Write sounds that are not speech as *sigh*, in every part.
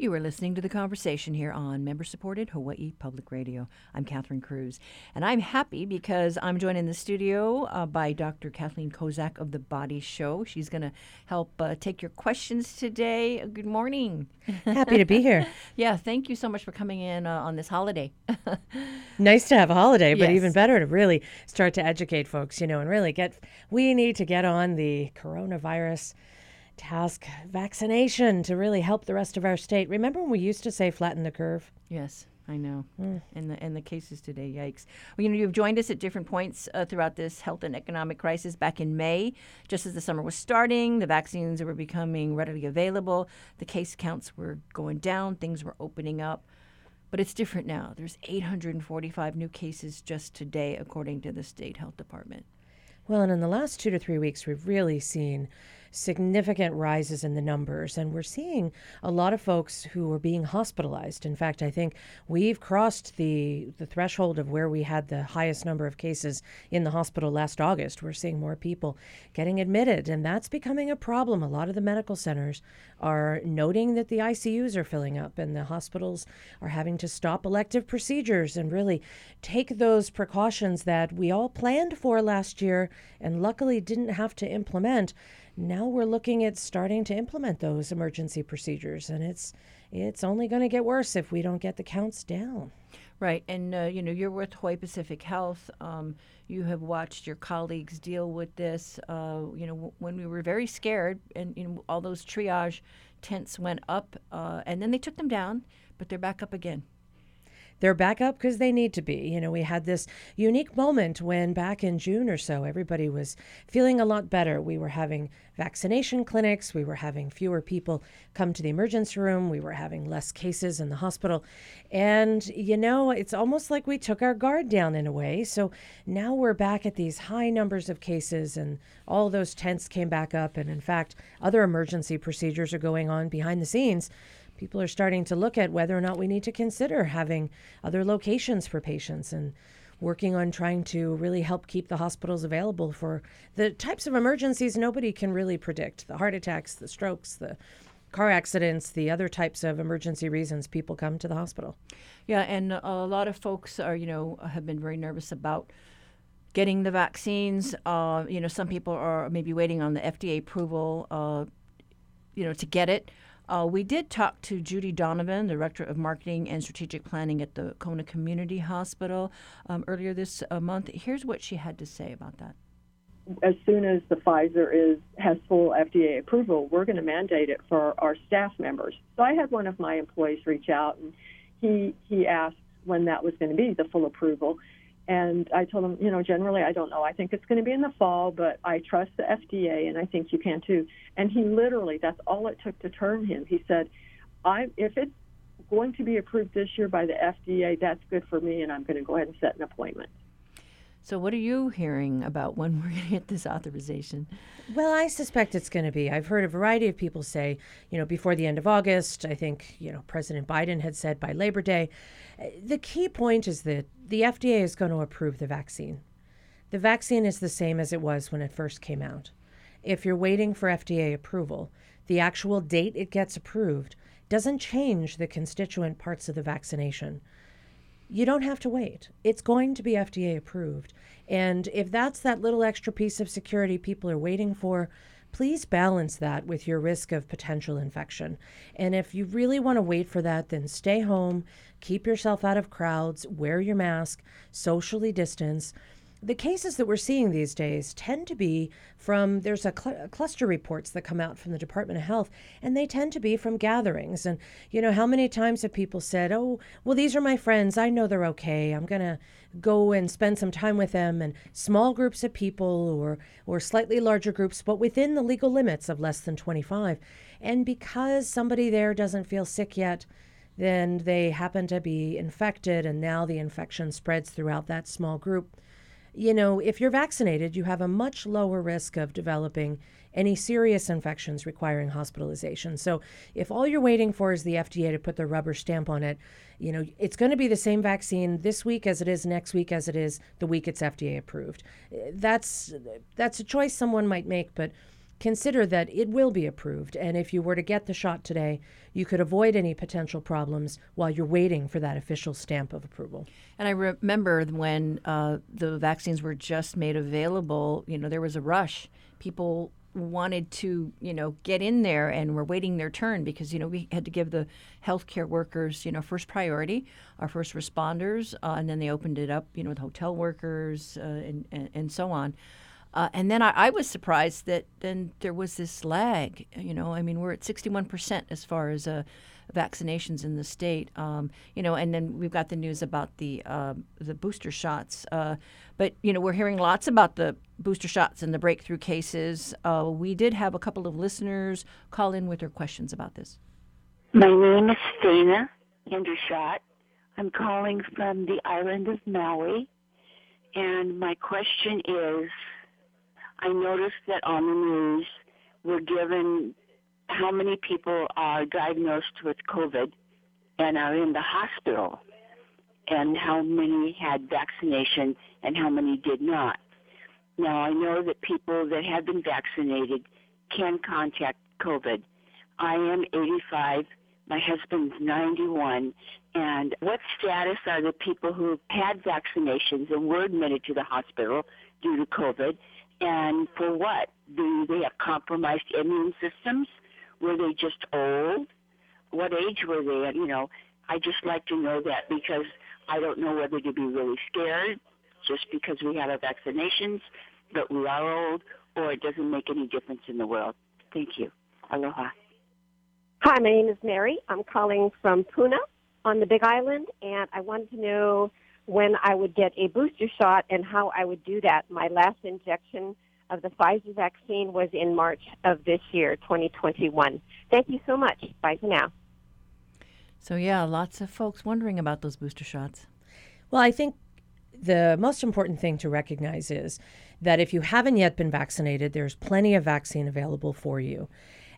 You are listening to the conversation here on member supported Hawaii Public Radio. I'm Catherine Cruz, and I'm happy because I'm joined in the studio uh, by Dr. Kathleen Kozak of The Body Show. She's going to help uh, take your questions today. Good morning. *laughs* Happy to be here. *laughs* yeah, thank you so much for coming in uh, on this holiday. *laughs* nice to have a holiday, but Yes. even better to really start to educate folks, you know, and really get, we need to get on the coronavirus task vaccination to really help the rest of our state. Remember when we used to say flatten the curve? Yes, I know. And the and the cases today, yikes. Well, you know, you've joined us at different points uh, throughout this health and economic crisis. Back in May, just as the summer was starting, the vaccines were becoming readily available. The case counts were going down. Things were opening up. But it's different now. There's 845 new cases just today, according to the state health department. Well, and in the last two to three weeks, we've really seen significant rises in the numbers, and we're seeing a lot of folks who are being hospitalized. In fact, I think we've crossed the, the threshold of where we had the highest number of cases in the hospital last August. We're seeing more people getting admitted, and that's becoming a problem. A lot of the medical centers are noting that the ICUs are filling up, and the hospitals are having to stop elective procedures and really take those precautions that we all planned for last year and luckily didn't have to implement now we're looking at starting to implement those emergency procedures and it's it's only going to get worse if we don't get the counts down Right, and uh, you know you're with Hawaii Pacific Health. Um, you have watched your colleagues deal with this. Uh, you know w- when we were very scared, and you know all those triage tents went up, uh, and then they took them down, but they're back up again. They're back up because they need to be. You know, we had this unique moment when back in June or so, everybody was feeling a lot better. We were having vaccination clinics, we were having fewer people come to the emergency room, we were having less cases in the hospital. And, you know, it's almost like we took our guard down in a way. So now we're back at these high numbers of cases, and all those tents came back up. And in fact, other emergency procedures are going on behind the scenes people are starting to look at whether or not we need to consider having other locations for patients and working on trying to really help keep the hospitals available for the types of emergencies nobody can really predict the heart attacks, the strokes, the car accidents, the other types of emergency reasons people come to the hospital. Yeah, and a lot of folks are, you know, have been very nervous about getting the vaccines. Uh, you know, some people are maybe waiting on the FDA approval, uh, you know, to get it. Uh, we did talk to Judy Donovan, the Director of Marketing and Strategic Planning at the Kona Community Hospital, um, earlier this uh, month. Here's what she had to say about that. as soon as the Pfizer is has full FDA approval, we're going to mandate it for our staff members. So I had one of my employees reach out and he he asked when that was going to be the full approval. And I told him, you know, generally I don't know. I think it's going to be in the fall, but I trust the FDA and I think you can too. And he literally, that's all it took to turn him. He said, I if it's going to be approved this year by the FDA, that's good for me and I'm going to go ahead and set an appointment. So, what are you hearing about when *laughs* we're going to get this authorization? Well, I suspect it's going to be. I've heard a variety of people say, you know, before the end of August. I think, you know, President Biden had said by Labor Day. The key point is that the FDA is going to approve the vaccine. The vaccine is the same as it was when it first came out. If you're waiting for FDA approval, the actual date it gets approved doesn't change the constituent parts of the vaccination you don't have to wait. It's going to be FDA approved. And if that's that little extra piece of security people are waiting for, please balance that with your risk of potential infection. And if you really want to wait for that, then stay home, keep yourself out of crowds, wear your mask, socially distance. The cases that we're seeing these days tend to be from there's a, cl- cluster reports that come out from the Department of Health, and they tend to be from gatherings. And you know, how many times have people said, "Oh, well, these are my friends. I know they're okay. I'm gonna go and spend some time with them." And small groups of people, or or slightly larger groups, but within the legal limits of less than 25. And because somebody there doesn't feel sick yet, then they happen to be infected, and now the infection spreads throughout that small group you know, if you're vaccinated, you have a much lower risk of developing any serious infections requiring hospitalization. So, if all you're waiting for is the FDA to put the rubber stamp on it, you know, it's going to be the same vaccine this week as it is next week as it is the week it's FDA approved. That's that's a choice someone might make, but consider that it will be approved. And if you were to get the shot today, you could avoid any potential problems while you're waiting for that official stamp of approval. And I remember when uh, the vaccines were just made available, you know, there was a rush. People wanted to, you know, get in there and were waiting their turn because, you know, we had to give the healthcare workers, you know, first priority, our first responders, uh, and then they opened it up, you know, with hotel workers uh, and, and, and so on. Uh, and then I, I, was surprised that then there was this lag. You know, I mean, we're at 61% as far as uh, vaccinations in the state. Um, you know, and then we've got the news about the uh, the booster shots. Uh, but you know, we're hearing lots about the booster shots and the breakthrough cases. Uh, we did have a couple of listeners call in with their questions about this. My name is Dana Hendershot. I'm calling from the island of Maui, and my question is I noticed that on the news we're given how many people are diagnosed with COVID and are in the hospital, and how many had vaccination and how many did not. Now, I know that people that have been vaccinated can contact COVID. I am 85. My husband's 91. And what status are the people who had vaccinations and were admitted to the hospital due to COVID? And for what? Do they have compromised immune systems? Were they just old? What age were they? You know, I just like to know that because I don't know whether to be really scared just because we have our vaccinations, but we are old, or it doesn't make any difference in the world. Thank you. Aloha. Hi, my name is Mary. I'm calling from Puna on the Big Island, and I wanted to know when I would get a booster shot and how I would do that. My last injection of the Pfizer vaccine was in March of this year, 2021. Thank you so much. Bye for now. So, yeah, lots of folks wondering about those booster shots. Well, I think the most important thing to recognize is that if you haven't yet been vaccinated, there's plenty of vaccine available for you.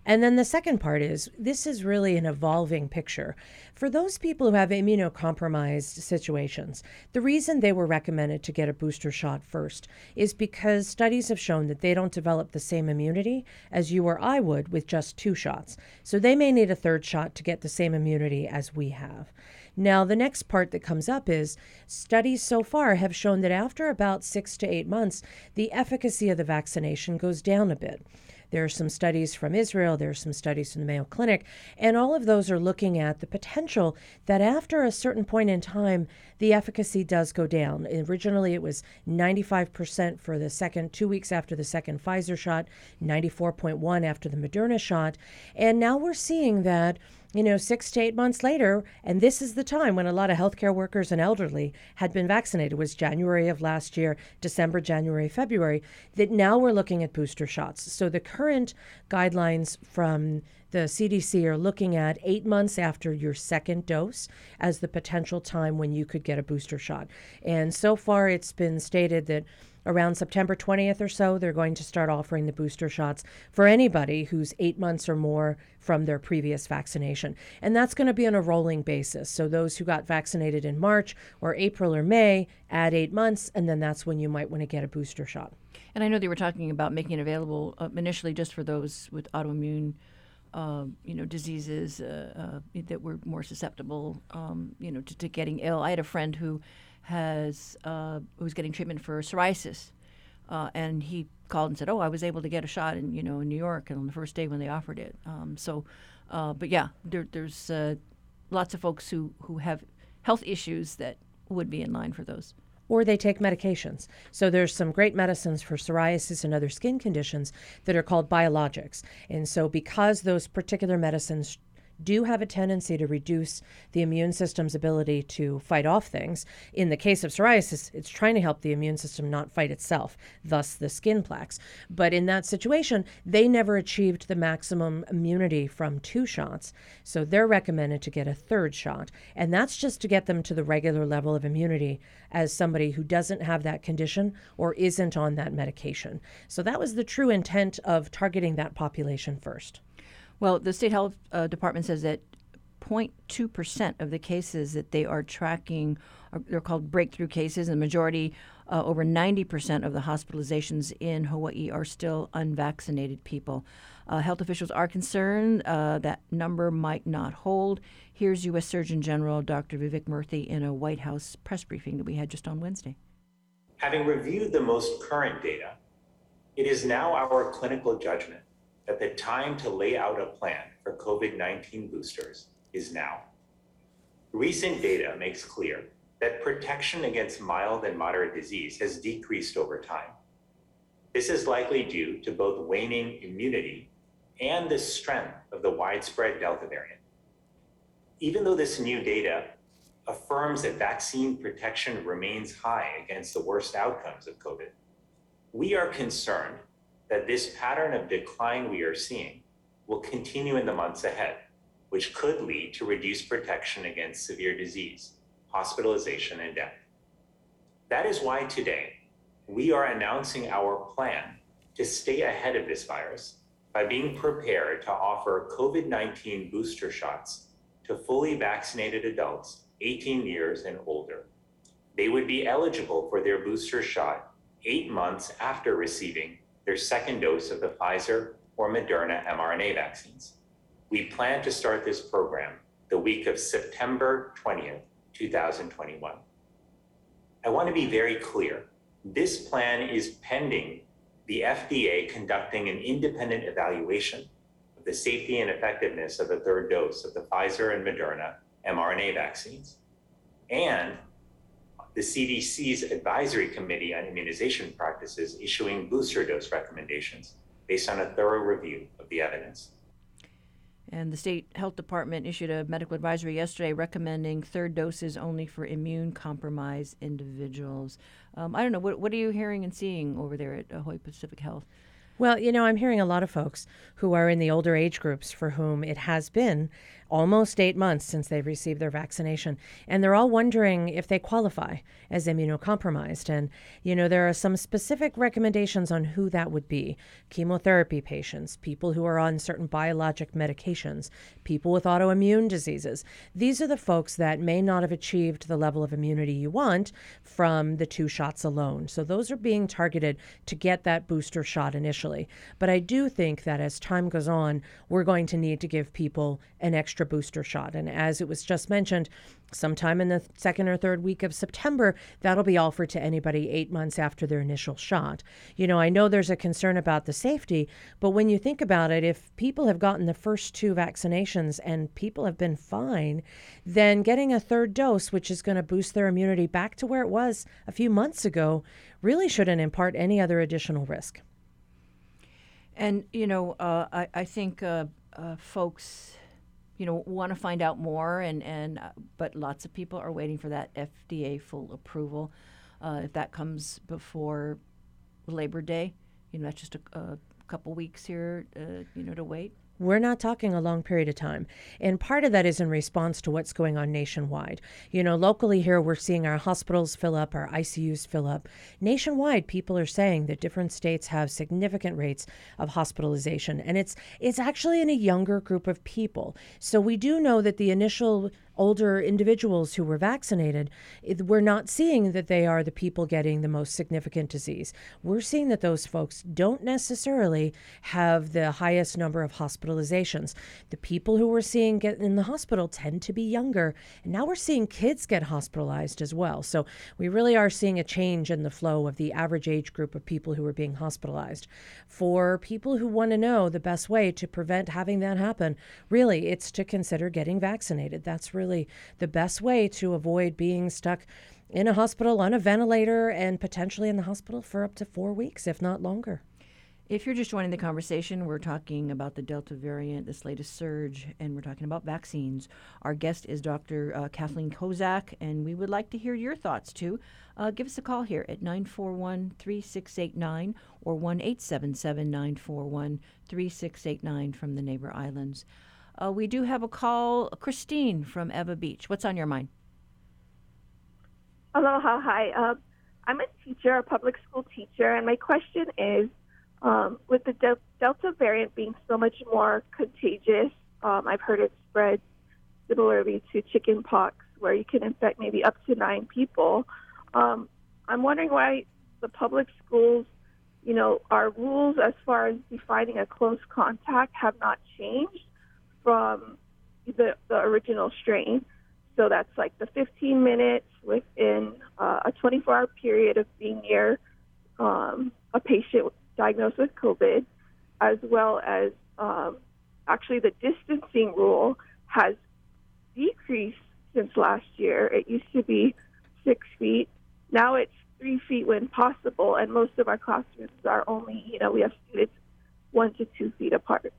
And then the second part is this is really an evolving picture. For those people who have immunocompromised situations, the reason they were recommended to get a booster shot first is because studies have shown that they don't develop the same immunity as you or I would with just two shots. So they may need a third shot to get the same immunity as we have. Now, the next part that comes up is studies so far have shown that after about six to eight months, the efficacy of the vaccination goes down a bit. There are some studies from Israel, there are some studies from the Mayo Clinic, and all of those are looking at the potential that after a certain point in time, the efficacy does go down. Originally, it was 95% for the second, two weeks after the second Pfizer shot, 94.1 after the Moderna shot, and now we're seeing that you know, six to eight months later, and this is the time when a lot of healthcare workers and elderly had been vaccinated, was January of last year, December, January, February, that now we're looking at booster shots. So the current guidelines from the CDC are looking at eight months after your second dose as the potential time when you could get a booster shot. And so far, it's been stated that around September 20th or so, they're going to start offering the booster shots for anybody who's eight months or more from their previous vaccination. And that's going to be on a rolling basis. So those who got vaccinated in March or April or May add eight months, and then that's when you might want to get a booster shot. And I know they were talking about making it available uh, initially just for those with autoimmune. Uh, you know, diseases uh, uh that were more susceptible, um, you know, to, to getting ill. I had a friend who has uh, was getting treatment for psoriasis, uh, and he called and said, "Oh, I was able to get a shot in you know in New York and on the first day when they offered it." Um, so, uh, but yeah, there, there's uh, lots of folks who who have health issues that would be in line for those. Or they take medications. So there's some great medicines for psoriasis and other skin conditions that are called biologics. And so because those particular medicines do have a tendency to reduce the immune system's ability to fight off things. In the case of psoriasis, it's trying to help the immune system not fight itself, thus the skin plaques. But in that situation, they never achieved the maximum immunity from two shots. So they're recommended to get a third shot. And that's just to get them to the regular level of immunity as somebody who doesn't have that condition or isn't on that medication. So that was the true intent of targeting that population first. Well, the state health uh, department says that 0.2% of the cases that they are tracking, are, they're called breakthrough cases, and the majority, uh, over 90% of the hospitalizations in Hawaii are still unvaccinated people. Uh, health officials are concerned uh, that number might not hold. Here's U.S. Surgeon General Dr. Vivek Murthy in a White House press briefing that we had just on Wednesday. Having reviewed the most current data, it is now our clinical judgment that the time to lay out a plan for COVID 19 boosters is now. Recent data makes clear that protection against mild and moderate disease has decreased over time. This is likely due to both waning immunity and the strength of the widespread Delta variant. Even though this new data affirms that vaccine protection remains high against the worst outcomes of COVID, we are concerned that this pattern of decline we are seeing will continue in the months ahead, which could lead to reduced protection against severe disease, hospitalization, and death. That is why today we are announcing our plan to stay ahead of this virus by being prepared to offer COVID 19 booster shots to fully vaccinated adults 18 years and older. They would be eligible for their booster shot eight months after receiving their second dose of the Pfizer or Moderna mRNA vaccines. We plan to start this program the week of September 20th, 2021. I want to be very clear. This plan is pending the FDA conducting an independent evaluation of the safety and effectiveness of the third dose of the Pfizer and Moderna mRNA vaccines, and the CDC's Advisory Committee on Immunization Practices issuing booster dose recommendations based on a thorough review of the evidence. And the state health department issued a medical advisory yesterday recommending third doses only for immune compromised individuals. Um, I don't know, what, what are you hearing and seeing over there at Hawaii Pacific Health? Well, you know, I'm hearing a lot of folks who are in the older age groups for whom it has been almost eight months since they've received their vaccination. And they're all wondering if they qualify as immunocompromised. And, you know, there are some specific recommendations on who that would be chemotherapy patients, people who are on certain biologic medications, people with autoimmune diseases. These are the folks that may not have achieved the level of immunity you want from the two shots alone. So those are being targeted to get that booster shot initially. But I do think that as time goes on, we're going to need to give people an extra booster shot. And as it was just mentioned, sometime in the second or third week of September, that'll be offered to anybody eight months after their initial shot. You know, I know there's a concern about the safety, but when you think about it, if people have gotten the first two vaccinations and people have been fine, then getting a third dose, which is going to boost their immunity back to where it was a few months ago, really shouldn't impart any other additional risk. And, you know, uh, I, I think uh, uh, folks you know want to find out more and and uh, but lots of people are waiting for that FDA full approval. Uh, if that comes before Labor Day you know that's just a, a couple weeks here uh, you know to wait we're not talking a long period of time. And part of that is in response to what's going on nationwide. You know, locally here, we're seeing our hospitals fill up, our ICUs fill up. Nationwide, people are saying that different states have significant rates of hospitalization. And it's it's actually in a younger group of people. So we do know that the initial older individuals who were vaccinated, we're not seeing that they are the people getting the most significant disease. We're seeing that those folks don't necessarily have the highest number of hospitalizations. The people who we're seeing get in the hospital tend to be younger, and now we're seeing kids get hospitalized as well. So we really are seeing a change in the flow of the average age group of people who are being hospitalized. For people who want to know the best way to prevent having that happen, really, it's to consider getting vaccinated. That's really really the best way to avoid being stuck in a hospital on a ventilator and potentially in the hospital for up to four weeks, if not longer. If you're just joining the conversation, we're talking about the Delta variant, this latest surge, and we're talking about vaccines. Our guest is Dr. Uh, Kathleen Kozak, and we would like to hear your thoughts too. Uh, give us a call here at 941 3689 or 1 877 941 3689 from the neighbor islands. Uh, we do have a call. Christine from Ewa Beach. What's on your mind? Aloha. Hi. Uh, I'm a teacher, a public school teacher, and my question is um, with the de- Delta variant being so much more contagious, um, I've heard it spreads similarly to chicken pox, where you can infect maybe up to nine people. Um, I'm wondering why the public schools, you know, our rules as far as defining a close contact have not changed from the, the original strain. So that's like the 15 minutes within uh, a 24 hour period of being near um, a patient diagnosed with COVID, as well as um, actually the distancing rule has decreased since last year. It used to be six feet. Now it's three feet when possible, and most of our classrooms are only, you know, we have students one to two feet apart.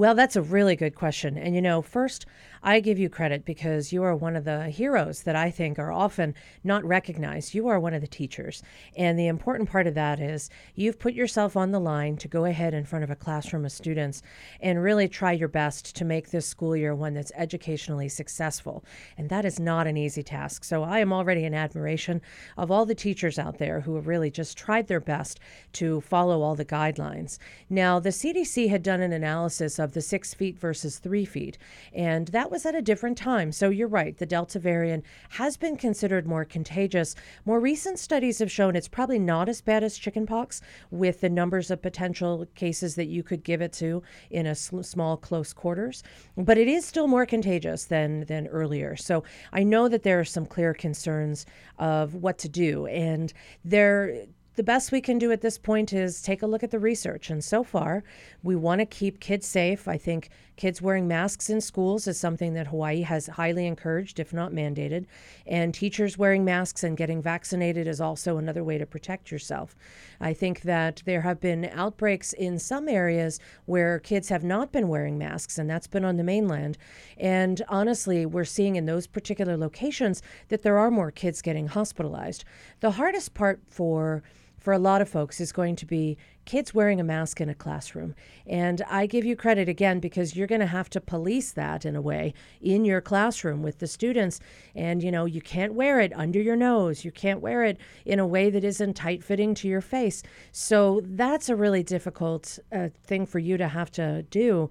Well, that's a really good question. And you know, first, I give you credit because you are one of the heroes that I think are often not recognized. You are one of the teachers. And the important part of that is you've put yourself on the line to go ahead in front of a classroom of students and really try your best to make this school year one that's educationally successful. And that is not an easy task. So I am already in admiration of all the teachers out there who have really just tried their best to follow all the guidelines. Now, the CDC had done an analysis of the six feet versus three feet, and that was at a different time. So you're right, the Delta variant has been considered more contagious. More recent studies have shown it's probably not as bad as chickenpox with the numbers of potential cases that you could give it to in a sl- small, close quarters, but it is still more contagious than, than earlier. So I know that there are some clear concerns of what to do, and there the best we can do at this point is take a look at the research. And so far, we want to keep kids safe. I think kids wearing masks in schools is something that Hawaii has highly encouraged, if not mandated. And teachers wearing masks and getting vaccinated is also another way to protect yourself. I think that there have been outbreaks in some areas where kids have not been wearing masks, and that's been on the mainland. And honestly, we're seeing in those particular locations that there are more kids getting hospitalized. The hardest part for for a lot of folks is going to be kids wearing a mask in a classroom. And I give you credit again because you're going to have to police that in a way in your classroom with the students. And, you know, you can't wear it under your nose, you can't wear it in a way that isn't tight fitting to your face. So that's a really difficult uh, thing for you to have to do.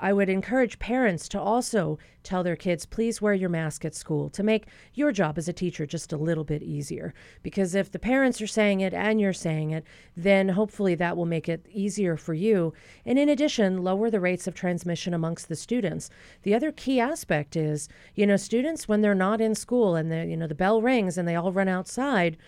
I would encourage parents to also tell their kids, please wear your mask at school to make your job as a teacher just a little bit easier. Because if the parents are saying it and you're saying it, then hopefully that will make it easier for you. And in addition, lower the rates of transmission amongst the students. The other key aspect is, you know, students when they're not in school and the you know the bell rings and they all run outside,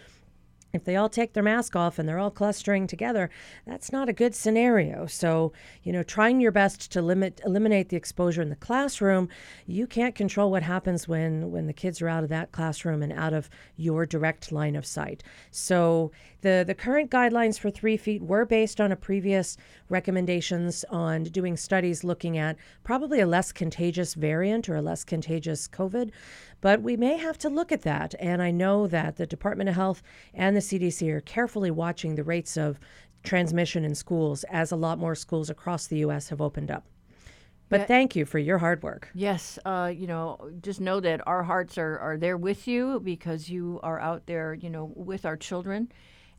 if they all take their mask off and they're all clustering together, that's not a good scenario. So, you know, trying your best to limit eliminate the exposure in the classroom, you can't control what happens when when the kids are out of that classroom and out of your direct line of sight. So, the the current guidelines for 3 feet were based on a previous recommendations on doing studies looking at probably a less contagious variant or a less contagious COVID. But we may have to look at that. And I know that the Department of Health and the CDC are carefully watching the rates of transmission in schools as a lot more schools across the U.S. have opened up. But thank you for your hard work. Yes, uh, you know, just know that our hearts are, are there with you because you are out there, you know, with our children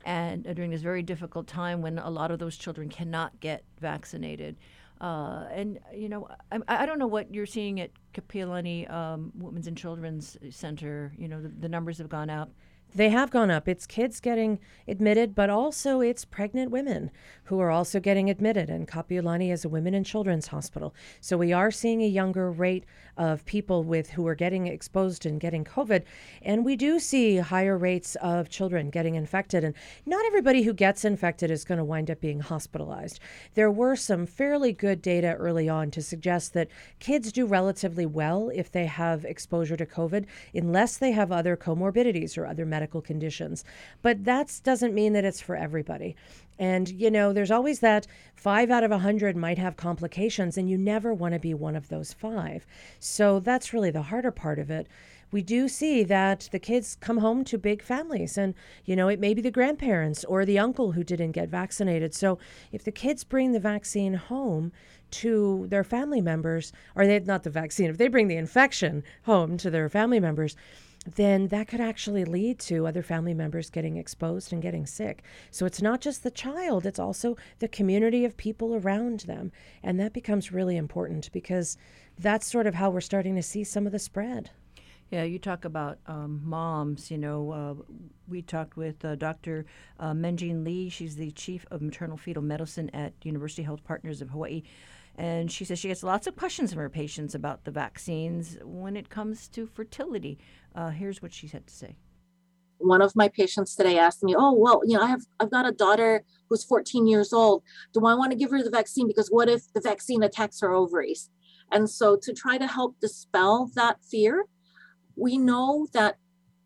and during this very difficult time when a lot of those children cannot get vaccinated. Uh, and, you know, I, I don't know what you're seeing at Kapiolani um, Women's and Children's Center. You know, the, the numbers have gone up. They have gone up. It's kids getting admitted, but also it's pregnant women who are also getting admitted. And Kapiolani is a women and children's hospital. So we are seeing a younger rate of people with who are getting exposed and getting COVID. And we do see higher rates of children getting infected. And not everybody who gets infected is going to wind up being hospitalized. There were some fairly good data early on to suggest that kids do relatively well if they have exposure to COVID, unless they have other comorbidities or other medical conditions. But that doesn't mean that it's for everybody. And, you know, there's always that five out of a 100 might have complications, and you never want to be one of those five. So that's really the harder part of it. We do see that the kids come home to big families, and, you know, it may be the grandparents or the uncle who didn't get vaccinated. So if the kids bring the vaccine home, to their family members, or they not the vaccine, if they bring the infection home to their family members, then that could actually lead to other family members getting exposed and getting sick. So it's not just the child, it's also the community of people around them. And that becomes really important because that's sort of how we're starting to see some of the spread. Yeah, you talk about um, moms. You know, uh, we talked with uh, Dr. Uh, Men-Jean Lee. She's the chief of maternal fetal medicine at University Health Partners of Hawaii. And she says she gets lots of questions from her patients about the vaccines when it comes to fertility. Uh, here's what she had to say. One of my patients today asked me, "Oh, well, you know, I have I've got a daughter who's 14 years old. Do I want to give her the vaccine because what if the vaccine attacks her ovaries?" And so to try to help dispel that fear, we know that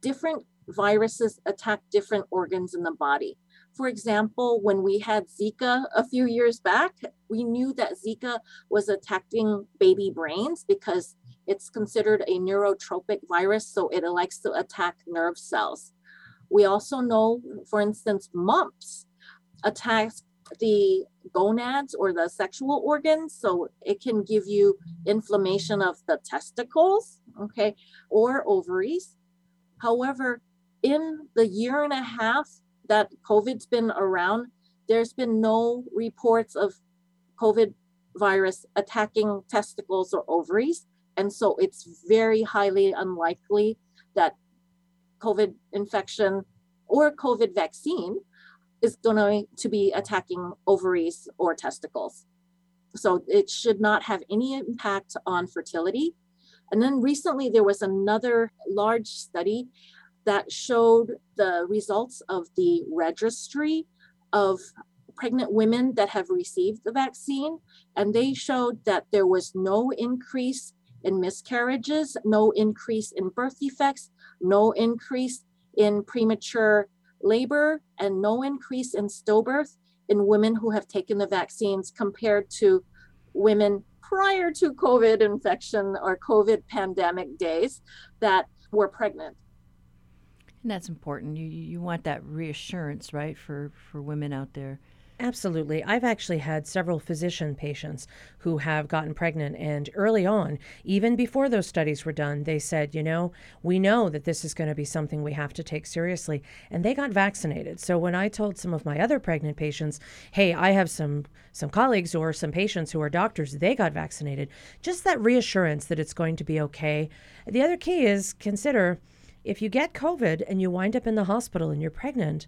different viruses attack different organs in the body. For example, when we had Zika a few years back, we knew that Zika was attacking baby brains because it's considered a neurotropic virus, so it likes to attack nerve cells. We also know, for instance, mumps attacks the gonads or the sexual organs, so it can give you inflammation of the testicles, okay, or ovaries. However, in the year and a half that COVID's been around, there's been no reports of COVID virus attacking testicles or ovaries. And so it's very highly unlikely that COVID infection or COVID vaccine is going to be attacking ovaries or testicles. So it should not have any impact on fertility. And then recently there was another large study that showed the results of the registry of pregnant women that have received the vaccine. And they showed that there was no increase in miscarriages, no increase in birth defects, no increase in premature labor, and no increase in stillbirth in women who have taken the vaccines compared to women prior to COVID infection or COVID pandemic days that were pregnant. And that's important. You you want that reassurance, right, for for women out there. Absolutely. I've actually had several physician patients who have gotten pregnant, and early on, even before those studies were done, they said, you know, we know that this is going to be something we have to take seriously. And they got vaccinated. So when I told some of my other pregnant patients, hey, I have some some colleagues or some patients who are doctors, they got vaccinated, just that reassurance that it's going to be okay. The other key is consider if you get COVID and you wind up in the hospital and you're pregnant,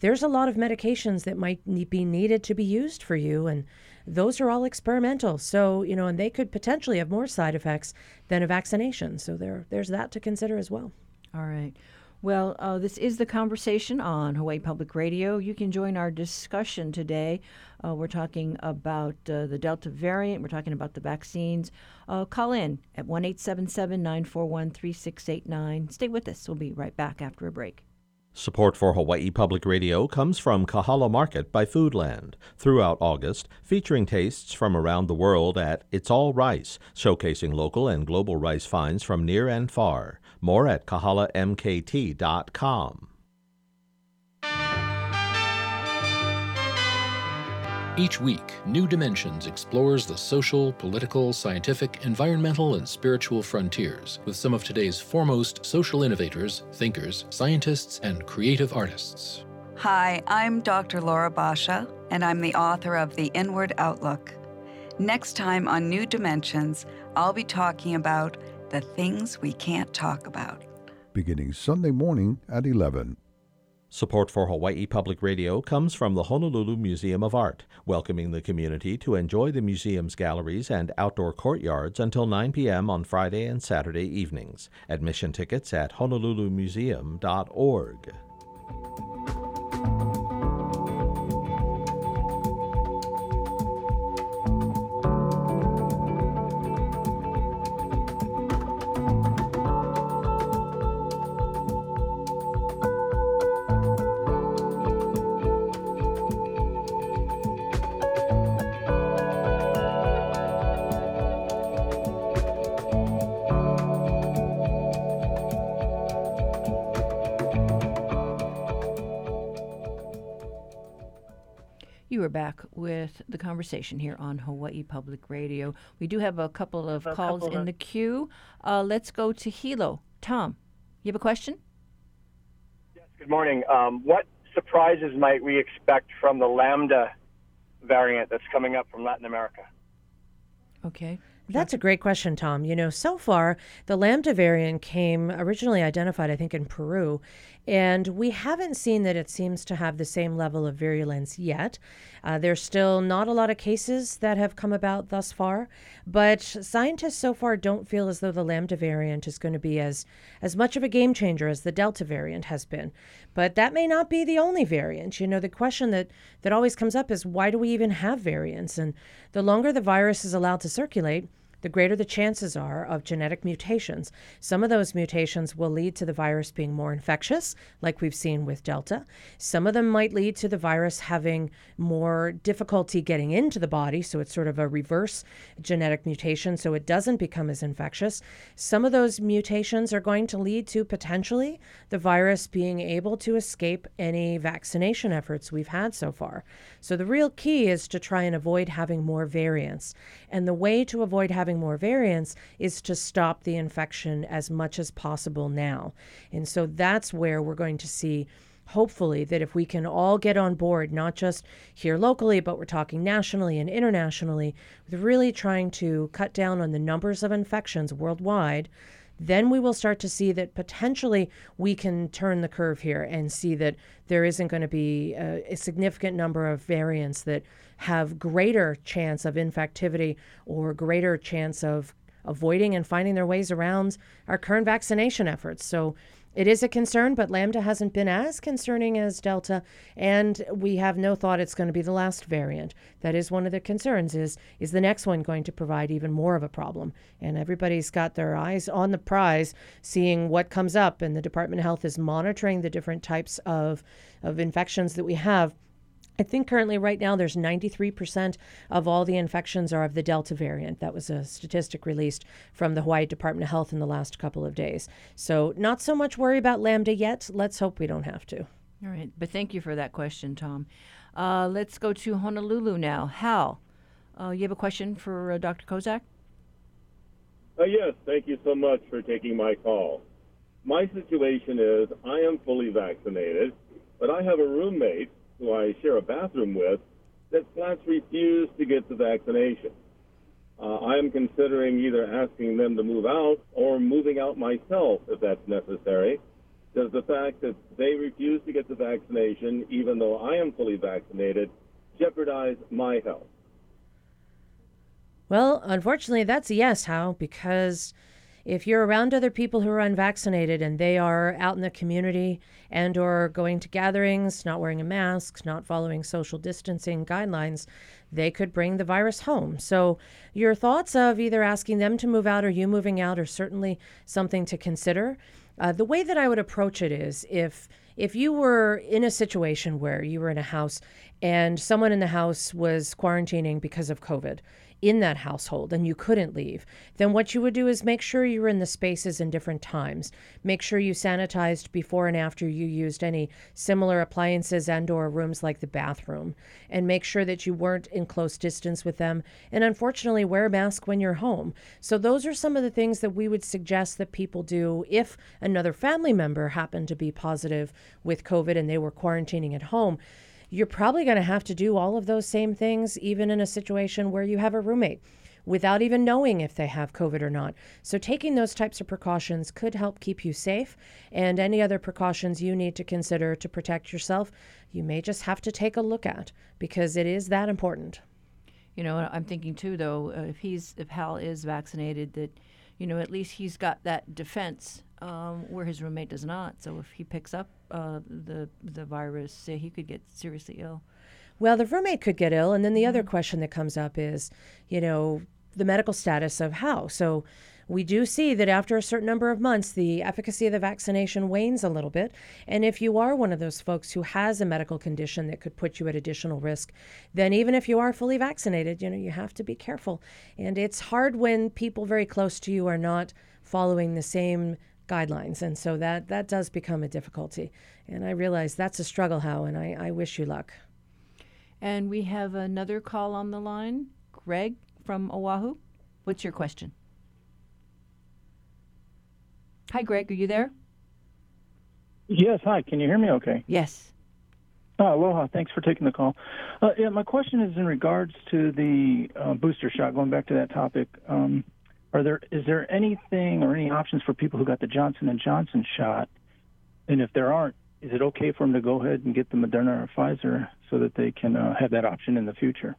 there's a lot of medications that might be needed to be used for you and those are all experimental so you know and they could potentially have more side effects than a vaccination so there there's that to consider as well all right well, uh, this is the conversation on Hawaii Public Radio. You can join our discussion today. Uh, we're talking about uh, the Delta variant. We're talking about the vaccines. Uh, call in at 1 941 3689. Stay with us. We'll be right back after a break. Support for Hawaii Public Radio comes from Kahala Market by Foodland throughout August, featuring tastes from around the world at It's All Rice, showcasing local and global rice finds from near and far. More at kahalamkt.com. Each week, New Dimensions explores the social, political, scientific, environmental, and spiritual frontiers with some of today's foremost social innovators, thinkers, scientists, and creative artists. Hi, I'm Dr. Laura Basha, and I'm the author of The Inward Outlook. Next time on New Dimensions, I'll be talking about the things we can't talk about. Beginning Sunday morning at 11. Support for Hawaii Public Radio comes from the Honolulu Museum of Art, welcoming the community to enjoy the museum's galleries and outdoor courtyards until 9 p.m. on Friday and Saturday evenings. Admission tickets at honolulumuseum.org. are back with the conversation here on Hawaii Public Radio. We do have a couple of a calls couple in of... the queue. Uh, let's go to Hilo. Tom, You have a question? Yes, good morning. Um, what surprises might we expect from the Lambda variant that's coming up from Latin America? Okay. That's a great question, Tom. You know, so far, the Lambda variant came originally identified, I think, in Peru, and we haven't seen that it seems to have the same level of virulence yet. Uh, there's still not a lot of cases that have come about thus far, but scientists so far don't feel as though the Lambda variant is going to be as, as much of a game changer as the Delta variant has been. But that may not be the only variant. You know, the question that, that always comes up is why do we even have variants? And the longer the virus is allowed to circulate, the greater the chances are of genetic mutations. Some of those mutations will lead to the virus being more infectious, like we've seen with Delta. Some of them might lead to the virus having more difficulty getting into the body, so it's sort of a reverse genetic mutation, so it doesn't become as infectious. Some of those mutations are going to lead to potentially the virus being able to escape any vaccination efforts we've had so far. So the real key is to try and avoid having more variants. And the way to avoid having more variants is to stop the infection as much as possible now. And so that's where we're going to see hopefully that if we can all get on board not just here locally but we're talking nationally and internationally with really trying to cut down on the numbers of infections worldwide then we will start to see that potentially we can turn the curve here and see that there isn't going to be a, a, significant number of variants that have greater chance of infectivity or greater chance of avoiding and finding their ways around our current vaccination efforts. So it is a concern, but Lambda hasn't been as concerning as Delta, and we have no thought it's going to be the last variant. That is one of the concerns is is the next one going to provide even more of a problem? And everybody's got their eyes on the prize, seeing what comes up, and the Department of Health is monitoring the different types of, of infections that we have I think currently, right now, there's 93% of all the infections are of the Delta variant. That was a statistic released from the Hawaii Department of Health in the last couple of days. So, not so much worry about Lambda yet. Let's hope we don't have to. All right. But thank you for that question, Tom. Uh, let's go to Honolulu now. Hal, uh, you have a question for uh, Dr. Kozak? Uh, yes. Thank you so much for taking my call. My situation is I am fully vaccinated, but I have a roommate who I share a bathroom with, that flats refuse to get the vaccination. Uh, I am considering either asking them to move out or moving out myself if that's necessary. Does the fact that they refuse to get the vaccination, even though I am fully vaccinated, jeopardize my health? Well, unfortunately, that's a yes, Hal, because if you're around other people who are unvaccinated and they are out in the community and or going to gatherings, not wearing a mask, not following social distancing guidelines, they could bring the virus home. So your thoughts of either asking them to move out or you moving out are certainly something to consider. Uh, the way that I would approach it is if if you were in a situation where you were in a house and someone in the house was quarantining because of COVID in that household and you couldn't leave, then what you would do is make sure you were in the spaces in different times. Make sure you sanitized before and after you used any similar appliances and or rooms like the bathroom and make sure that you weren't in close distance with them and unfortunately wear a mask when you're home. So those are some of the things that we would suggest that people do if another family member happened to be positive with COVID and they were quarantining at home you're probably going to have to do all of those same things, even in a situation where you have a roommate without even knowing if they have COVID or not. So, taking those types of precautions could help keep you safe. And any other precautions you need to consider to protect yourself, you may just have to take a look at because it is that important. You know, I'm thinking too, though, if he's if Hal is vaccinated, that you know at least he's got that defense um, where his roommate does not. So if he picks up uh, the the virus, he could get seriously ill. Well, the roommate could get ill, and then the mm-hmm. other question that comes up is, you know, the medical status of Hal. So we do see that after a certain number of months, the efficacy of the vaccination wanes a little bit. And if you are one of those folks who has a medical condition that could put you at additional risk, then even if you are fully vaccinated, you know, you have to be careful. And it's hard when people very close to you are not following the same guidelines. And so that, that does become a difficulty. And I realize that's a struggle, Hal, and I, I wish you luck. And we have another call on the line. Greg from Oahu. What's your question? Hi, Greg. Are you there? Yes, hi. Can you hear me okay? Yes. Oh, aloha. Thanks for taking the call. Uh, yeah, my question is in regards to the uh, booster shot. Going back to that topic, um, are there is there anything or any options for people who got the Johnson and Johnson shot? And if there aren't, is it okay for them to go ahead and get the Moderna or Pfizer so that they can uh, have that option in the future?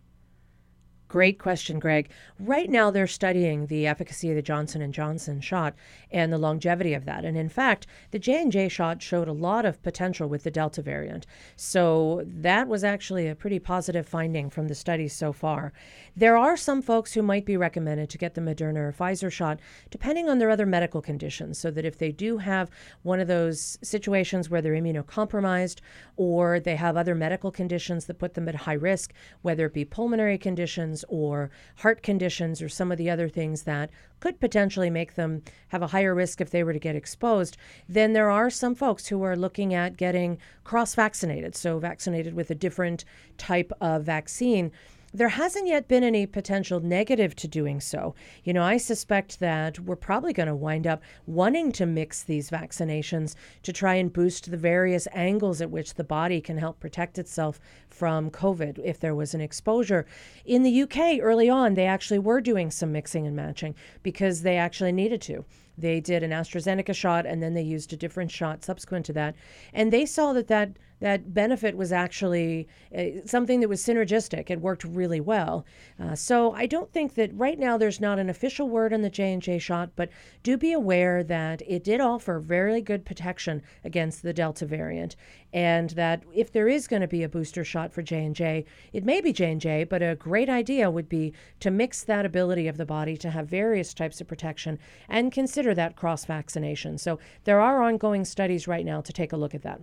Great question, Greg. Right now they're studying the efficacy of the Johnson and Johnson shot and the longevity of that. And in fact, the J&J shot showed a lot of potential with the Delta variant. So that was actually a pretty positive finding from the studies so far. There are some folks who might be recommended to get the Moderna or Pfizer shot depending on their other medical conditions so that if they do have one of those situations where they're immunocompromised or they have other medical conditions that put them at high risk, whether it be pulmonary conditions or heart conditions or some of the other things that could potentially make them have a higher risk if they were to get exposed, then there are some folks who are looking at getting cross vaccinated, so vaccinated with a different type of vaccine there hasn't yet been any potential negative to doing so. You know, I suspect that we're probably going to wind up wanting to mix these vaccinations to try and boost the various angles at which the body can help protect itself from COVID if there was an exposure. In the UK, early on, they actually were doing some mixing and matching because they actually needed to. They did an AstraZeneca shot and then they used a different shot subsequent to that. And they saw that that, that benefit was actually uh, something that was synergistic. It worked really well. Uh, so I don't think that right now there's not an official word on the J&J shot, but do be aware that it did offer very good protection against the Delta variant and that if there is going to be a booster shot for J&J, it may be J&J, but a great idea would be to mix that ability of the body to have various types of protection and consider that cross vaccination. So there are ongoing studies right now to take a look at that.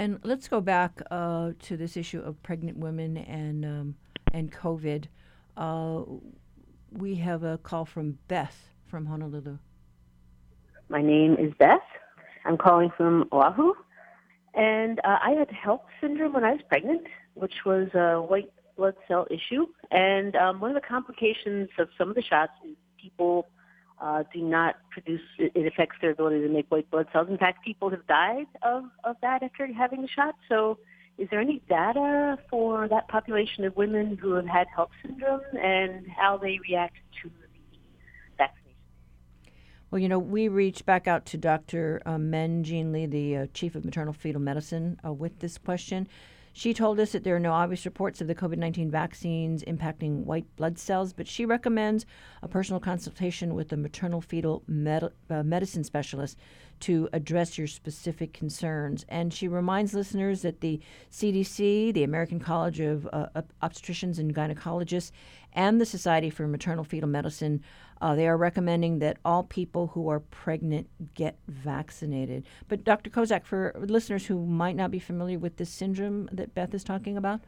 And let's go back uh, to this issue of pregnant women and um, and COVID. Uh, we have a call from Beth from Honolulu. My name is Beth. I'm calling from Oahu. And uh, I had HELLP syndrome when I was pregnant, which was a white blood cell issue. And um, one of the complications of some of the shots is people uh, do not produce, it, affects their ability to make white blood cells. In fact, people have died of, of that after having the shot. So, is there any data for that population of women who have had HELLP syndrome and how they react to the vaccination? well, you know, we reached back out to Dr. Uh, Men-Jean Lee, the uh, chief of maternal fetal medicine, uh, with this question. She told us that there are no obvious reports of the COVID 19 vaccines impacting white blood cells, but she recommends a personal consultation with a maternal fetal med- uh, medicine specialist to address your specific concerns. And she reminds listeners that the CDC, the American College of uh, Obstetricians and Gynecologists, and the Society for Maternal Fetal Medicine uh, they are recommending that all people who are pregnant get vaccinated. But Dr. Kozak, for listeners who might not be familiar with this syndrome that Beth is talking about,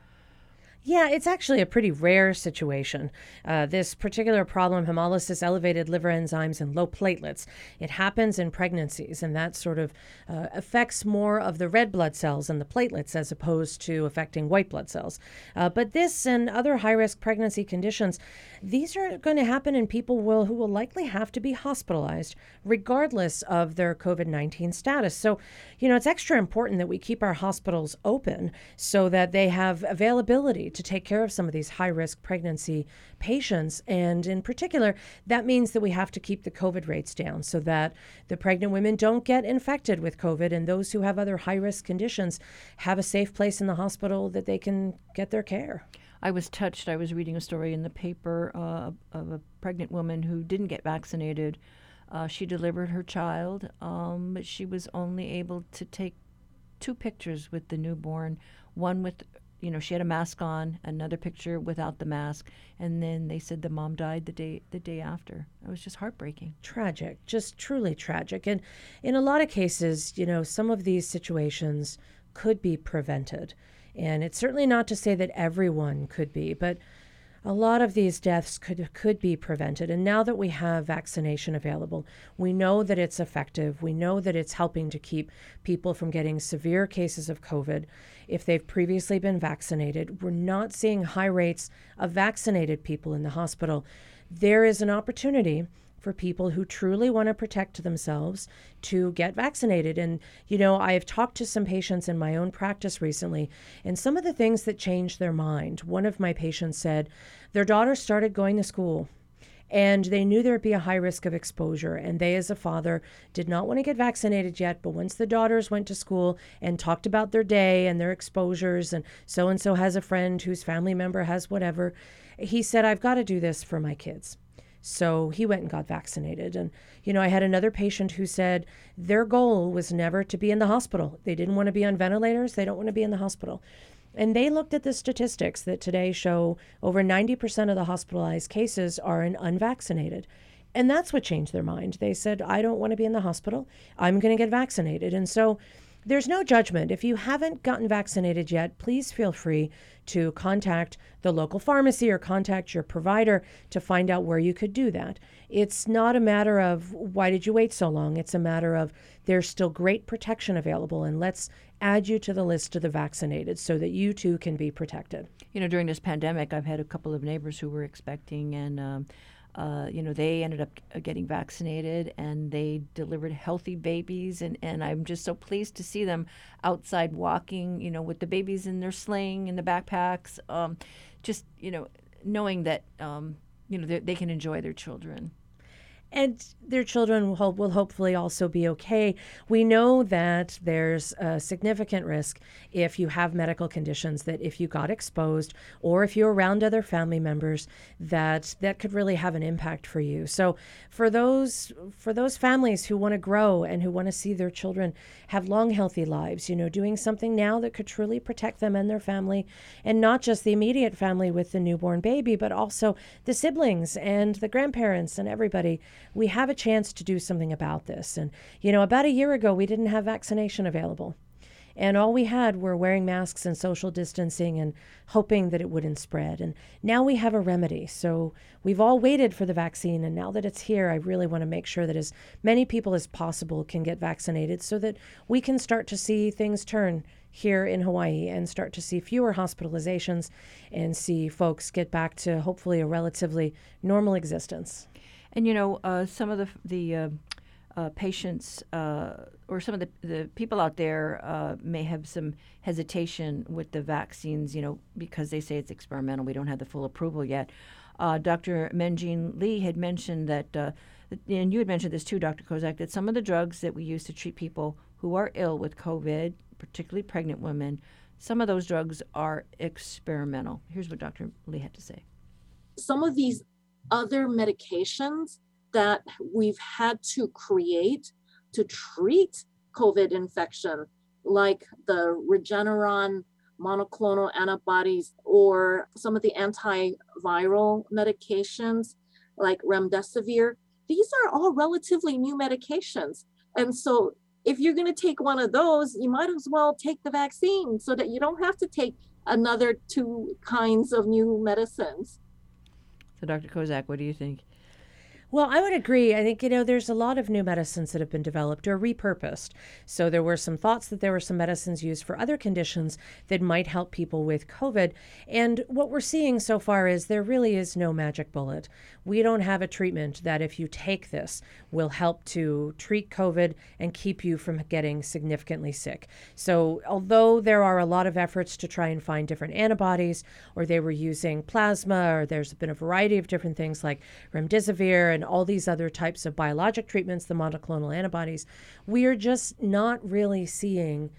yeah, it's actually a pretty rare situation. Uh, this particular problem, hemolysis, elevated liver enzymes, and low platelets, it happens in pregnancies, and that sort of uh, affects more of the red blood cells and the platelets as opposed to affecting white blood cells. Uh, but this and other high risk pregnancy conditions, these are going to happen in people will, who will likely have to be hospitalized regardless of their COVID 19 status. So, you know, it's extra important that we keep our hospitals open so that they have availability to take care of some of these high risk pregnancy patients. And in particular, that means that we have to keep the COVID rates down so that the pregnant women don't get infected with COVID and those who have other high risk conditions have a safe place in the hospital that they can get their care. I was touched. I was reading a story in the paper uh, of a pregnant woman who didn't get vaccinated. Uh, she delivered her child, um, but she was only able to take two pictures with the newborn one with you know, she had a mask on, another picture without the mask, and then they said the mom died the day the day after. It was just heartbreaking. Tragic, just truly tragic. And in a lot of cases, you know, some of these situations could be prevented. And it's certainly not to say that everyone could be, but a lot of these deaths could could be prevented. And now that we have vaccination available we know that it's effective. We know that it's helping to keep people from getting severe cases of covid. If they've previously been vaccinated we're not seeing high rates of vaccinated people in the hospital. There is an opportunity for people who truly want to protect themselves to get vaccinated. And, you know, I've talked to some patients in my own practice recently, and some of the things that changed their mind. One of my patients said their daughter started going to school and they knew there would be a high risk of exposure. And they, as a father, did not want to get vaccinated yet. But once the daughters went to school and talked about their day and their exposures, and so and so has a friend whose family member has whatever, he said, I've got to do this for my kids. So he went and got vaccinated. And, you know, I had another patient who said their goal was never to be in the hospital. They didn't want to be on ventilators, they don't want to be in the hospital. And they looked at the statistics that today show over 90% of the hospitalized cases are in unvaccinated. And that's what changed their mind. They said, I don't want to be in the hospital. I'm going to get vaccinated. And so there's no judgment. If you haven't gotten vaccinated yet, please feel free to contact the local pharmacy or contact your provider to find out where you could do that. It's not a matter of why did you wait so long? It's a matter of there's still great protection available, and let's add you to the list of the vaccinated so that you too can be protected. You know, during this pandemic, I've had a couple of neighbors who were expecting, and um, uh, you know, they ended up getting vaccinated and they delivered healthy babies. And, and I'm just so pleased to see them outside walking, you know, with the babies in their sling and the backpacks. Um, just, you know, knowing that, um, you know, they can enjoy their children and their children will, will hopefully also be okay. We know that there's a significant risk if you have medical conditions that if you got exposed or if you're around other family members that that could really have an impact for you. So for those for those families who want to grow and who want to see their children have long healthy lives, you know, doing something now that could truly protect them and their family and not just the immediate family with the newborn baby, but also the siblings and the grandparents and everybody we have a chance to do something about this. And, you know, about a year ago, we didn't have vaccination available. And all we had were wearing masks and social distancing and hoping that it wouldn't spread. And now we have a remedy. So we've all waited for the vaccine. And now that it's here, I really want to make sure that as many people as possible can get vaccinated so that we can start to see things turn here in Hawaii and start to see fewer hospitalizations and see folks get back to hopefully a relatively normal existence. And you know, uh, some of the the uh, uh, patients uh, or some of the, the people out there uh, may have some hesitation with the vaccines, you know, because they say it's experimental. We don't have the full approval yet. Dr. Men-Jean Lee had mentioned that, and you had mentioned this too, Dr. Kozak, that some of the drugs that we use to treat people who are ill with COVID, particularly pregnant women, some of those drugs are experimental. Here's what Dr. Lee had to say. Some of these other medications that we've had to create to treat COVID infection, like the Regeneron monoclonal antibodies or some of the antiviral medications like remdesivir. These are all relatively new medications. And so if you're going to take one of those, you might as well take the vaccine so that you don't have to take another two kinds of new medicines. So, Dr. Kozak, what do you think? Well, I would agree. I think, you know, there's a lot of new medicines that have been developed or repurposed. So there were some thoughts that there were some medicines used for other conditions that might help people with COVID. And what we're seeing so far is there really is no magic bullet. We don't have a treatment that, if you take this, will help to treat COVID and keep you from getting significantly sick. So, although there are a lot of efforts to try and find different antibodies, or they were using plasma, or there's been a variety of different things like remdesivir and and all these other types of biologic treatments, the monoclonal antibodies, we are just not really seeing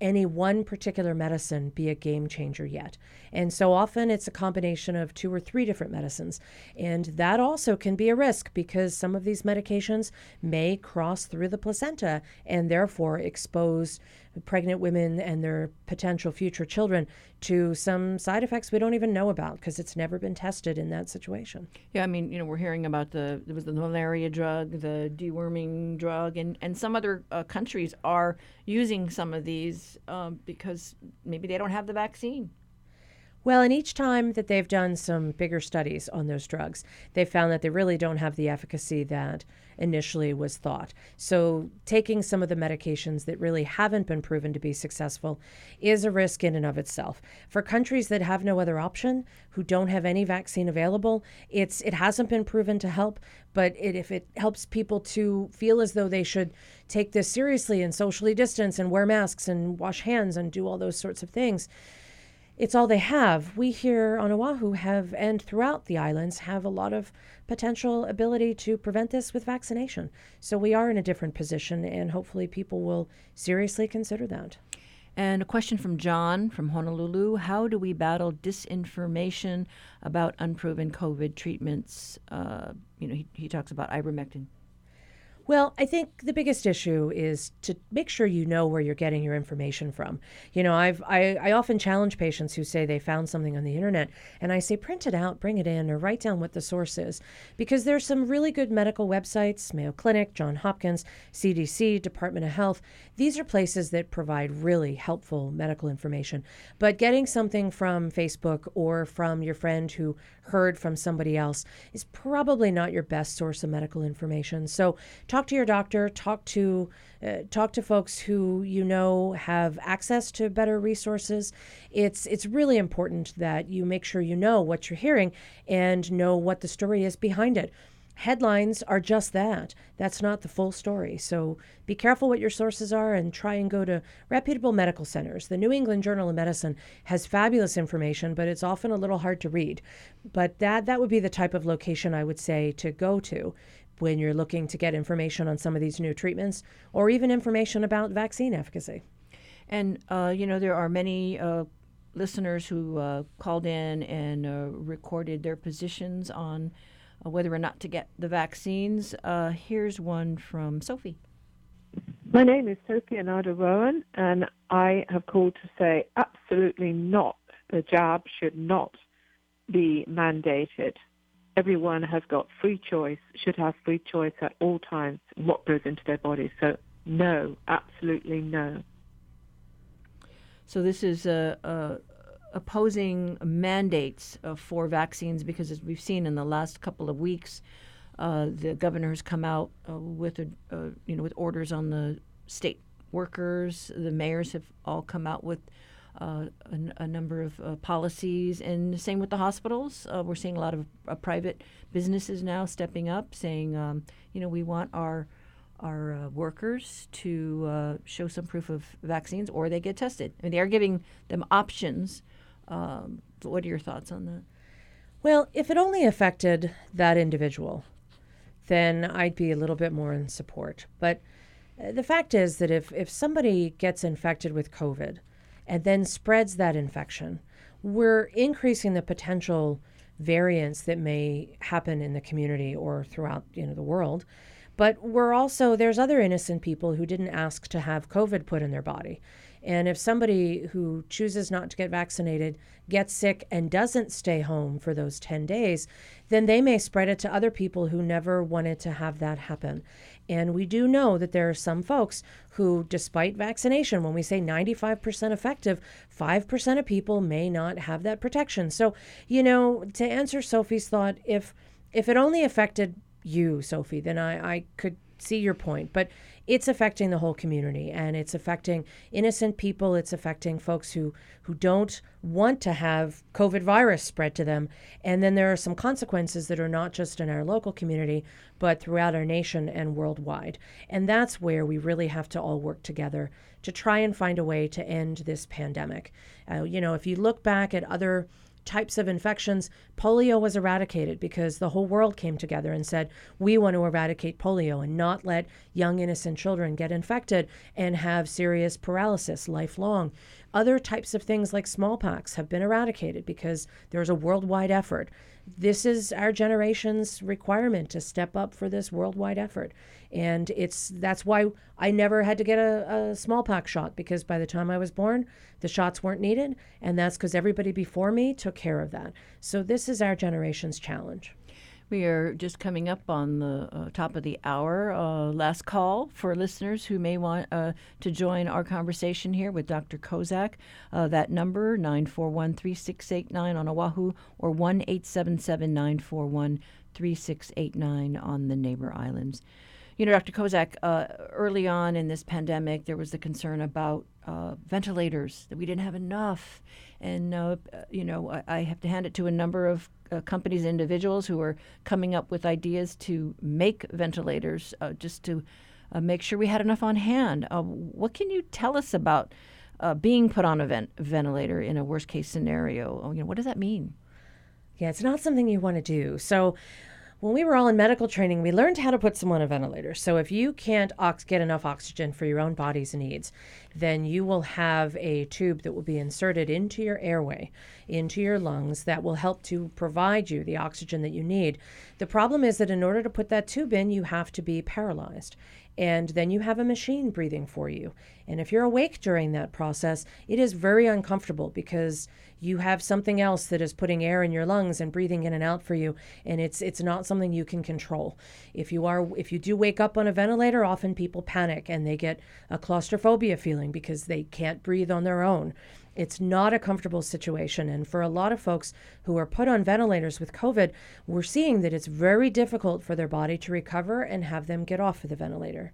any one particular medicine be a game changer yet. And so often it's a combination of two or three different medicines. And that also can be a risk because some of these medications may cross through the placenta and therefore expose pregnant women and their potential future children to some side effects we don't even know about because it's never been tested in that situation. Yeah, I mean, you know, we're hearing about the there was the malaria drug, the deworming drug, and and some other uh, countries are using some of these um, because maybe they don't have the vaccine. Well, and each time that they've done some bigger studies on those drugs, they found that they really don't have the efficacy that initially was thought. So, taking some of the medications that really haven't been proven to be successful is a risk in and of itself. For countries that have no other option, who don't have any vaccine available, it's it hasn't been proven to help, but it, if it helps people to feel as though they should take this seriously and socially distance and wear masks and wash hands and do all those sorts of things, it's all they have. We here on Oahu have, and throughout the islands, have a lot of potential ability to prevent this with vaccination. So we are in a different position, and hopefully people will seriously consider that. And a question from John from Honolulu How do we battle disinformation about unproven COVID treatments? Uh, you know, he, he talks about ivermectin. Well, I think the biggest issue is to make sure you know where you're getting your information from. You know, I've I, I often challenge patients who say they found something on the internet, and I say print it out, bring it in, or write down what the source is, because there's some really good medical websites, Mayo Clinic, John Hopkins, CDC, Department of Health. These are places that provide really helpful medical information. But getting something from Facebook or from your friend who heard from somebody else is probably not your best source of medical information. So talk to your doctor, talk to uh, talk to folks who you know have access to better resources. It's it's really important that you make sure you know what you're hearing and know what the story is behind it headlines are just that. That's not the full story. So be careful what your sources are and try and go to reputable medical centers. The New England Journal of Medicine has fabulous information, but it's often a little hard to read. But that that would be the type of location I would say to go to when you're looking to get information on some of these new treatments or even information about vaccine efficacy. And uh, you know there are many uh, listeners who uh, called in and uh, recorded their positions on uh, whether or not to get the vaccines. Uh, here's one from Sophie. My name is Sophie Anada Rowan, and I have called to say absolutely not. The jab should not be mandated. Everyone has got free choice, should have free choice at all times what goes into their body. So, no, absolutely no. So, this is a, a opposing mandates uh, for vaccines because, as we've seen in the last couple of weeks, uh, the governor has come out uh, with a, uh, you know with orders on the state workers. The mayors have all come out with uh, a, a, number of uh, policies, and the same with the hospitals. we're seeing a lot of private businesses now stepping up, saying, um, you know, we want our our uh, workers to uh, show some proof of vaccines or they get tested. I mean, they are giving them options um, what are your thoughts on that? Well, if it only affected that individual, then I'd be a little bit more in support. But uh, the fact is that if, if somebody gets infected with COVID and then spreads that infection, we're increasing the potential variants that may happen in the community or throughout you know the world. But we're also there's other innocent people who didn't ask to have COVID put in their body. And if somebody who chooses not to get vaccinated gets sick and doesn't stay home for those 10 days, then they may spread it to other people who never wanted to have that happen. And we do know that there are some folks who, despite vaccination, when we say 95% effective, 5% of people may not have that protection. So, you know, to answer Sophie's thought, if if it only affected you, Sophie, then I, I could see your point. But it's affecting the whole community and it's affecting innocent people it's affecting folks who who don't want to have covid virus spread to them. And then there are some consequences that are not just in our local community but throughout our nation and worldwide. And that's where we really have to all work together to try and find a way to end this pandemic. Uh, you know if you look back at other types of infections, polio was eradicated because the whole world came together and said, we want to eradicate polio and not let young, innocent children get infected and have serious paralysis lifelong. Other types of things like smallpox have been eradicated because there's a worldwide effort. This is our generation's requirement to step up for this worldwide effort. And it's that's why I never had to get a, a smallpox shot because by the time I was born, the shots weren't needed. And that's because everybody before me took care of that. So this is our generation's challenge. We are just coming up on the uh, top of the hour. Uh, last call for listeners who may want uh, to join our conversation here with Dr. Kozak. Uh, that number, 941 3689 on Oahu or 1 877 941 3689 on the neighbor islands. You know, Dr. Kozak, uh, early on in this pandemic, there was the concern about uh, ventilators, that we didn't have enough. And, uh, you know, I, I, have to hand it to a number of uh, companies individuals who are coming up with ideas to make ventilators uh, just to uh, make sure we had enough on hand. what can you tell us about being put on a vent- ventilator in a worst case scenario? You know, what does that mean? Yeah, it's not something you want to do. So, when we were all in medical training, we learned how to put someone on a ventilator. So if you can't ox- get enough oxygen for your own body's needs, then you will have a tube that will be inserted into your airway, into your lungs, that will help to provide you the oxygen that you need. The problem is that in order to put that tube in, you have to be paralyzed and then you have a machine breathing for you. And if you're awake during that process, it is very uncomfortable because you have something else that is putting air in your lungs and breathing in and out for you and it's it's not something you can control. If you are if you do wake up on a ventilator, often people panic and they get a claustrophobia feeling because they can't breathe on their own. It's not a comfortable situation. And for a lot of folks who are put on ventilators with COVID, we're seeing that it's very difficult for their body to recover and have them get off of the ventilator.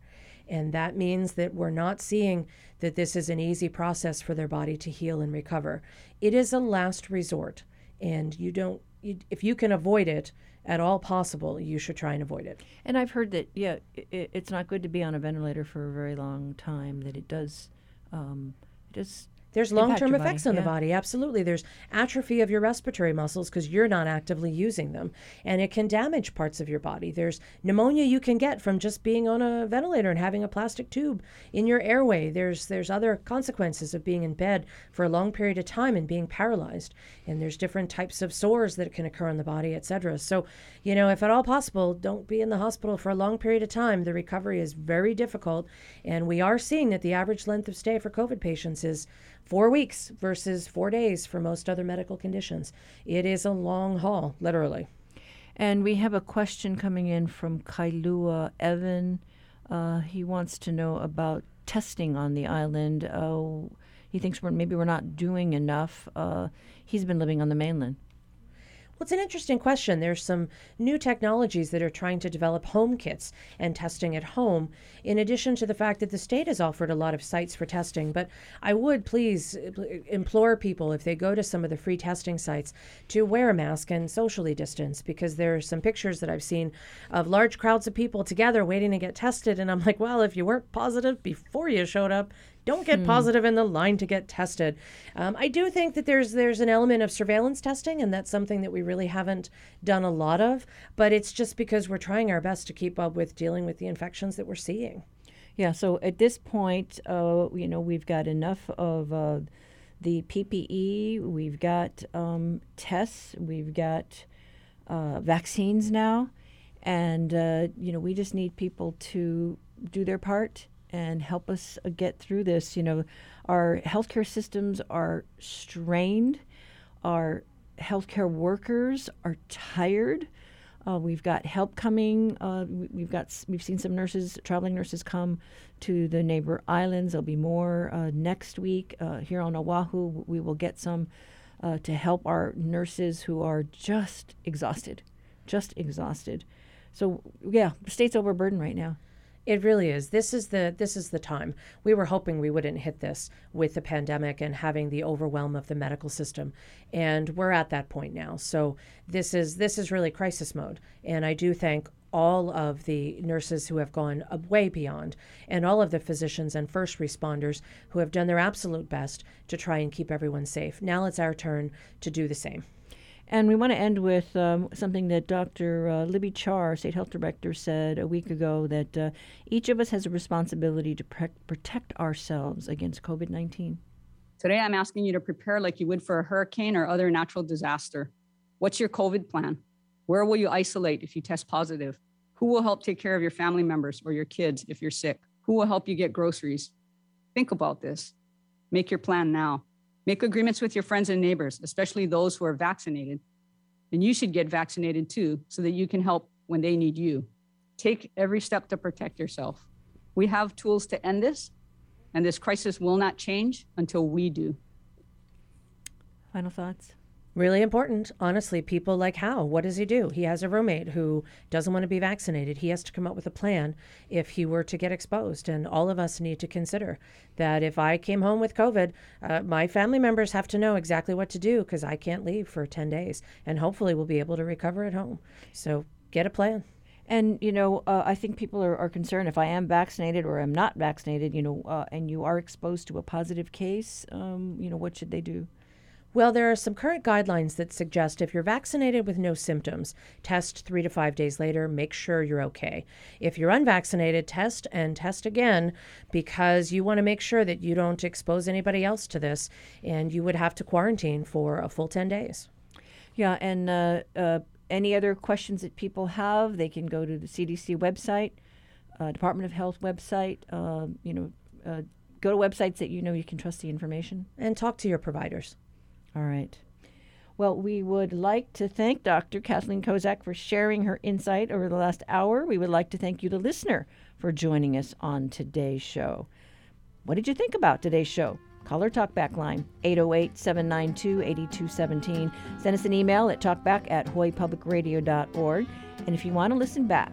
And that means that we're not seeing that this is an easy process for their body to heal and recover. It is a last resort. And you don't, you, if you can avoid it, at all possible, you should try and avoid it. And I've heard that, yeah, it, it's not good to be on a ventilator for a very long time, that it does, um, does there's long term effects body. on yeah. the body. Absolutely. There's atrophy of your respiratory muscles because you're not actively using them. And it can damage parts of your body. There's pneumonia you can get from just being on a ventilator and having a plastic tube in your airway. There's there's other consequences of being in bed for a long period of time and being paralyzed. And there's different types of sores that can occur in the body, etc. So, you know, if at all possible, don't be in the hospital for a long period of time. The recovery is very difficult. And we are seeing that the average length of stay for COVID patients is four weeks versus four days for most other medical conditions. It is a long haul, literally. And we have a question coming in from Kailua Evan. Uh, he wants to know about testing on the island. Uh, he thinks we're maybe we're not doing enough. Uh, he's been living on the mainland. Well, it's an interesting question. There's some new technologies that are trying to develop home kits and testing at home, in addition to the fact that the state has offered a lot of sites for testing. But I would please uh, uh, implore people, if they go to some of the free testing sites, to wear a mask and socially distance because there are some pictures that I've seen of large crowds of people together waiting to get tested. And I'm like, well, if you weren't positive before you showed up, don't get hmm. positive in the line to get tested. Um, I do think that there's there's an element of surveillance testing, and that's something that we really haven't done a lot of. But it's just because we're trying our best to keep up with dealing with the infections that we're seeing. Yeah. So at this point, uh, you know, we've got enough of. Uh, the PPE, we've got um, tests, we've got uh, vaccines now, and uh, you know we just need people to do their part and help us uh, get through this. You know, our healthcare systems are strained, our healthcare workers are tired. Uh, we've got help coming. Uh, we've got we've seen some nurses, traveling nurses, come to the neighbor islands. There'll be more uh, next week uh, here on Oahu. We will get some uh, to help our nurses who are just exhausted, just exhausted. So yeah, the state's overburdened right now. It really is. This is the this is the time. We were hoping we wouldn't hit this with the pandemic and having the overwhelm of the medical system, and we're at that point now. So this is this is really crisis mode, and I do thank all of the nurses who have gone way beyond, and all of the physicians and first responders who have done their absolute best to try and keep everyone safe. Now it's our turn to do the same. And we want to end with um, something that Dr. Uh, Libby Char, State Health Director, said a week ago that uh, each of us has a responsibility to pre- protect ourselves against COVID 19. Today, I'm asking you to prepare like you would for a hurricane or other natural disaster. What's your COVID plan? Where will you isolate if you test positive? Who will help take care of your family members or your kids if you're sick? Who will help you get groceries? Think about this. Make your plan now. Make agreements with your friends and neighbors, especially those who are vaccinated. And you should get vaccinated too so that you can help when they need you. Take every step to protect yourself. We have tools to end this, and this crisis will not change until we do. Final thoughts? Really important. Honestly, people like how? what does he do? He has a roommate who doesn't want to be vaccinated. He has to come up with a plan if he were to get exposed. And all of us need to consider that if I came home with COVID, uh, my family members have to know exactly what to do because I can't leave for 10 days. And hopefully we'll be able to recover at home. So get a plan. And, you know, uh, I think people are, are concerned if I am vaccinated or I'm not vaccinated, you know, uh, and you are exposed to a positive case, um, you know, what should they do? Well, there are some current guidelines that suggest if you're vaccinated with no symptoms, test three to five days later, make sure you're okay. If you're unvaccinated, test and test again because you want to make sure that you don't expose anybody else to this, and you would have to quarantine for a full 10 days. Yeah, and uh, uh, any other questions that people have, they can go to the CDC website, uh, Department of Health website, um, you know, uh, go to websites that you know you can trust the information. And talk to your providers. All right. Well, we would like to thank Dr. Kathleen Kozak for sharing her insight over the last hour. We would like to thank you, the listener, for joining us on today's show. What did you think about today's show? Call our talkback line, 808 792 8217. Send us an email at talkback at hawaiipublicradio.org. And if you want to listen back,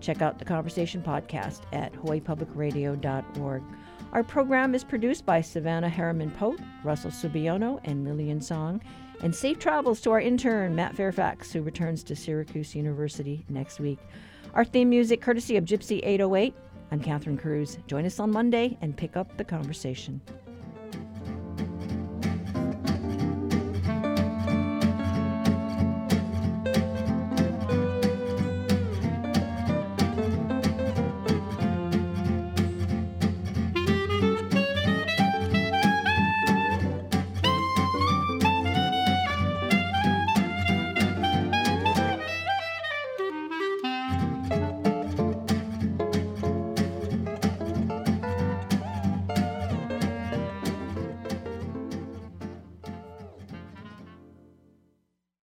check out the Conversation podcast at hawaiipublicradio.org. Our program is produced by Savannah Harriman Pote, Russell Subiono, and Lillian Song. And safe travels to our intern, Matt Fairfax, who returns to Syracuse University next week. Our theme music, courtesy of Gypsy 808. I'm Catherine Cruz. Join us on Monday and pick up the conversation.